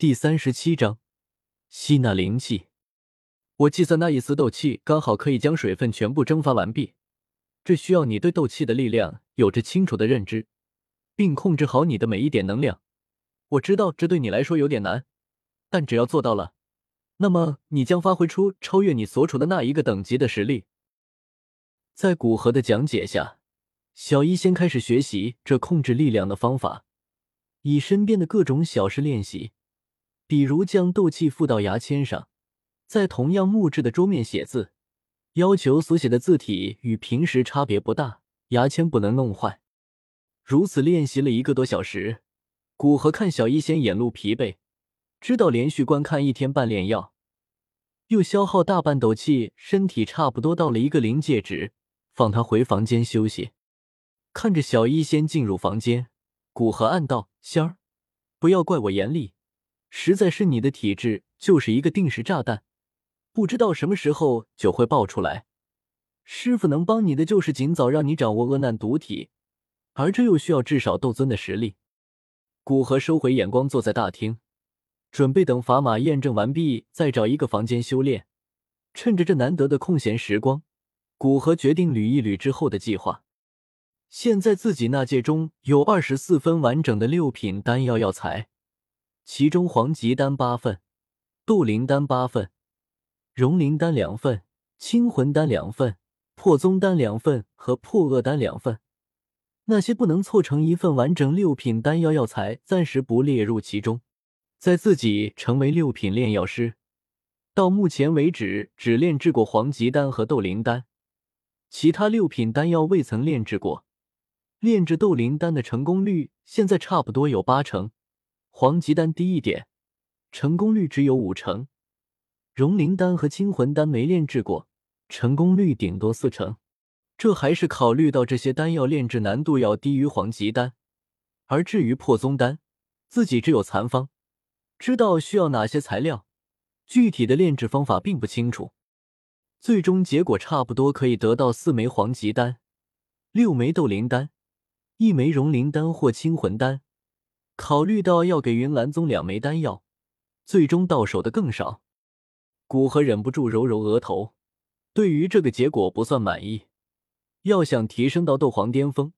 第三十七章吸纳灵气。我计算那一丝斗气刚好可以将水分全部蒸发完毕，这需要你对斗气的力量有着清楚的认知，并控制好你的每一点能量。我知道这对你来说有点难，但只要做到了，那么你将发挥出超越你所处的那一个等级的实力。在古河的讲解下，小一先开始学习这控制力量的方法，以身边的各种小事练习。比如将斗气附到牙签上，在同样木质的桌面写字，要求所写的字体与平时差别不大，牙签不能弄坏。如此练习了一个多小时，古河看小医仙眼露疲惫，知道连续观看一天半炼药，又消耗大半斗气，身体差不多到了一个临界值，放他回房间休息。看着小医仙进入房间，古河暗道：“仙儿，不要怪我严厉。”实在是你的体质就是一个定时炸弹，不知道什么时候就会爆出来。师傅能帮你的就是尽早让你掌握恶难毒体，而这又需要至少斗尊的实力。古河收回眼光，坐在大厅，准备等砝码验证完毕，再找一个房间修炼。趁着这难得的空闲时光，古河决定捋一捋之后的计划。现在自己那界中有二十四分完整的六品丹药药材。其中黄极丹八份，斗灵丹八份，融灵丹两份，清魂丹两份，破宗丹两份和破厄丹两份。那些不能凑成一份完整六品丹药药材，暂时不列入其中。在自己成为六品炼药师到目前为止，只炼制过黄极丹和斗灵丹，其他六品丹药未曾炼制过。炼制斗灵丹的成功率现在差不多有八成。黄级丹低一点，成功率只有五成；融灵丹和清魂丹没炼制过，成功率顶多四成。这还是考虑到这些丹药炼制难度要低于黄级丹。而至于破宗丹，自己只有残方，知道需要哪些材料，具体的炼制方法并不清楚。最终结果差不多可以得到四枚黄级丹，六枚斗灵丹，一枚融灵丹或清魂丹。考虑到要给云岚宗两枚丹药，最终到手的更少，古河忍不住揉揉额头，对于这个结果不算满意。要想提升到斗皇巅峰，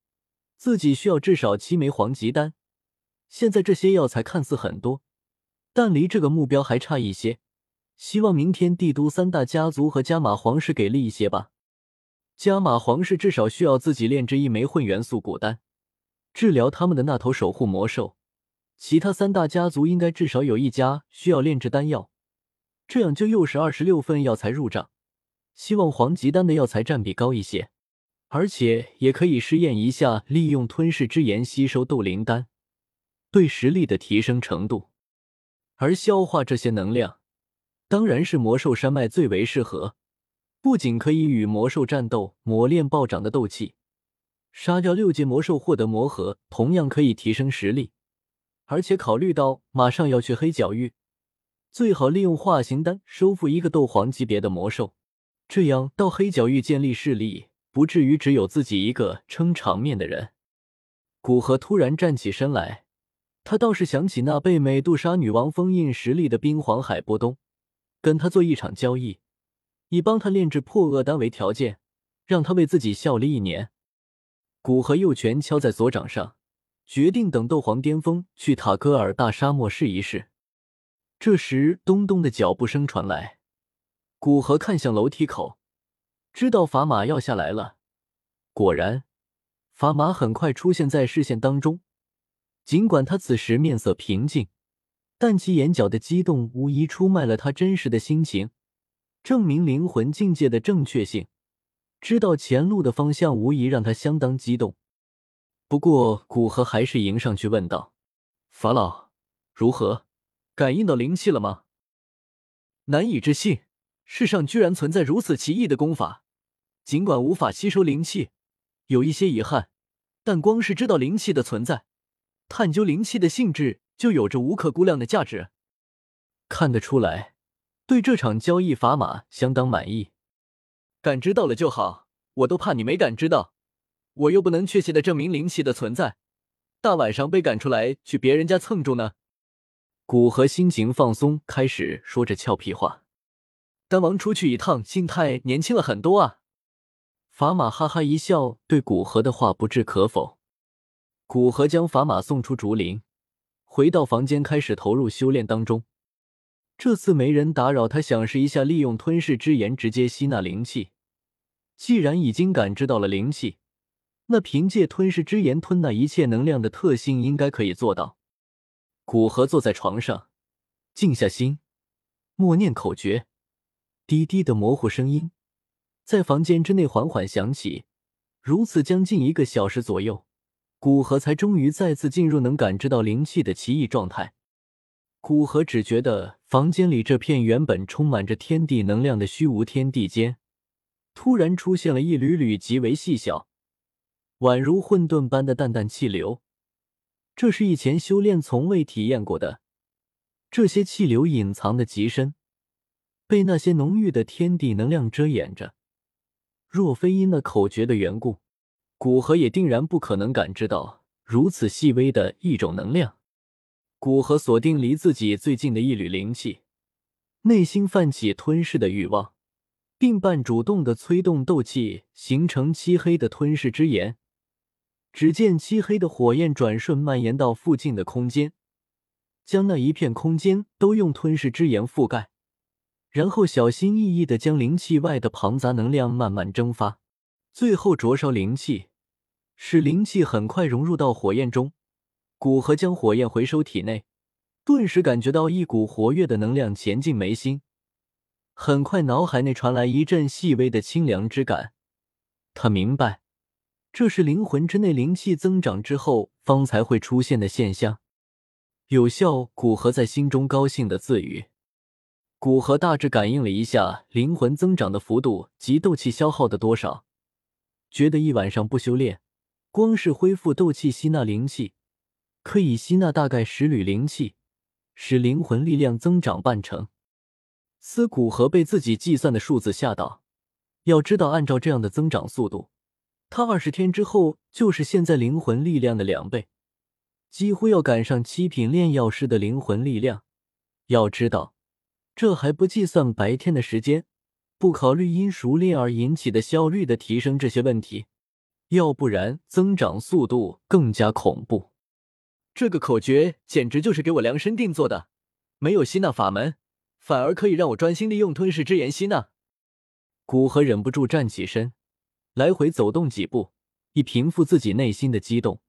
自己需要至少七枚黄级丹。现在这些药材看似很多，但离这个目标还差一些。希望明天帝都三大家族和加玛皇室给力一些吧。加玛皇室至少需要自己炼制一枚混元素古丹，治疗他们的那头守护魔兽。其他三大家族应该至少有一家需要炼制丹药，这样就又是二十六份药材入账。希望黄级丹的药材占比高一些，而且也可以试验一下利用吞噬之炎吸收斗灵丹对实力的提升程度。而消化这些能量，当然是魔兽山脉最为适合，不仅可以与魔兽战斗磨练暴涨的斗气，杀掉六阶魔兽获得魔核，同样可以提升实力。而且考虑到马上要去黑角域，最好利用化形丹收复一个斗皇级别的魔兽，这样到黑角域建立势力，不至于只有自己一个撑场面的人。古河突然站起身来，他倒是想起那被美杜莎女王封印实力的冰皇海波东，跟他做一场交易，以帮他炼制破厄丹为条件，让他为自己效力一年。古河右拳敲在左掌上。决定等斗皇巅峰去塔戈尔大沙漠试一试。这时，咚咚的脚步声传来，古河看向楼梯口，知道砝码要下来了。果然，砝码很快出现在视线当中。尽管他此时面色平静，但其眼角的激动无疑出卖了他真实的心情，证明灵魂境界的正确性。知道前路的方向，无疑让他相当激动。不过，古河还是迎上去问道：“法老，如何？感应到灵气了吗？”难以置信，世上居然存在如此奇异的功法。尽管无法吸收灵气，有一些遗憾，但光是知道灵气的存在，探究灵气的性质，就有着无可估量的价值。看得出来，对这场交易砝码相当满意。感知到了就好，我都怕你没感知到。我又不能确切的证明灵气的存在，大晚上被赶出来去别人家蹭住呢？古河心情放松，开始说着俏皮话。丹王出去一趟，心态年轻了很多啊。法玛哈哈一笑，对古河的话不置可否。古河将法玛送出竹林，回到房间，开始投入修炼当中。这次没人打扰他，想试一下利用吞噬之炎直接吸纳灵气。既然已经感知到了灵气，那凭借吞噬之炎吞纳一切能量的特性，应该可以做到。古河坐在床上，静下心，默念口诀，低低的模糊声音在房间之内缓缓响起。如此将近一个小时左右，古河才终于再次进入能感知到灵气的奇异状态。古河只觉得房间里这片原本充满着天地能量的虚无天地间，突然出现了一缕缕极为细小、宛如混沌般的淡淡气流。这是以前修炼从未体验过的。这些气流隐藏的极深，被那些浓郁的天地能量遮掩着。若非因那口诀的缘故，古河也定然不可能感知到如此细微的一种能量。古河锁定离自己最近的一缕灵气，内心泛起吞噬的欲望，并半主动的催动斗气，形成漆黑的吞噬之炎。只见漆黑的火焰转瞬蔓延到附近的空间，将那一片空间都用吞噬之炎覆盖，然后小心翼翼的将灵气外的庞杂能量慢慢蒸发，最后灼烧灵气，使灵气很快融入到火焰中。古河将火焰回收体内，顿时感觉到一股活跃的能量前进眉心。很快，脑海内传来一阵细微的清凉之感。他明白，这是灵魂之内灵气增长之后方才会出现的现象。有效，古河在心中高兴的自语。古河大致感应了一下灵魂增长的幅度及斗气消耗的多少，觉得一晚上不修炼，光是恢复斗气、吸纳灵气。可以吸纳大概十缕灵气，使灵魂力量增长半成。司古河被自己计算的数字吓到。要知道，按照这样的增长速度，他二十天之后就是现在灵魂力量的两倍，几乎要赶上七品炼药师的灵魂力量。要知道，这还不计算白天的时间，不考虑因熟练而引起的效率的提升这些问题，要不然增长速度更加恐怖。这个口诀简直就是给我量身定做的，没有吸纳法门，反而可以让我专心利用吞噬之炎吸纳。古河忍不住站起身，来回走动几步，以平复自己内心的激动。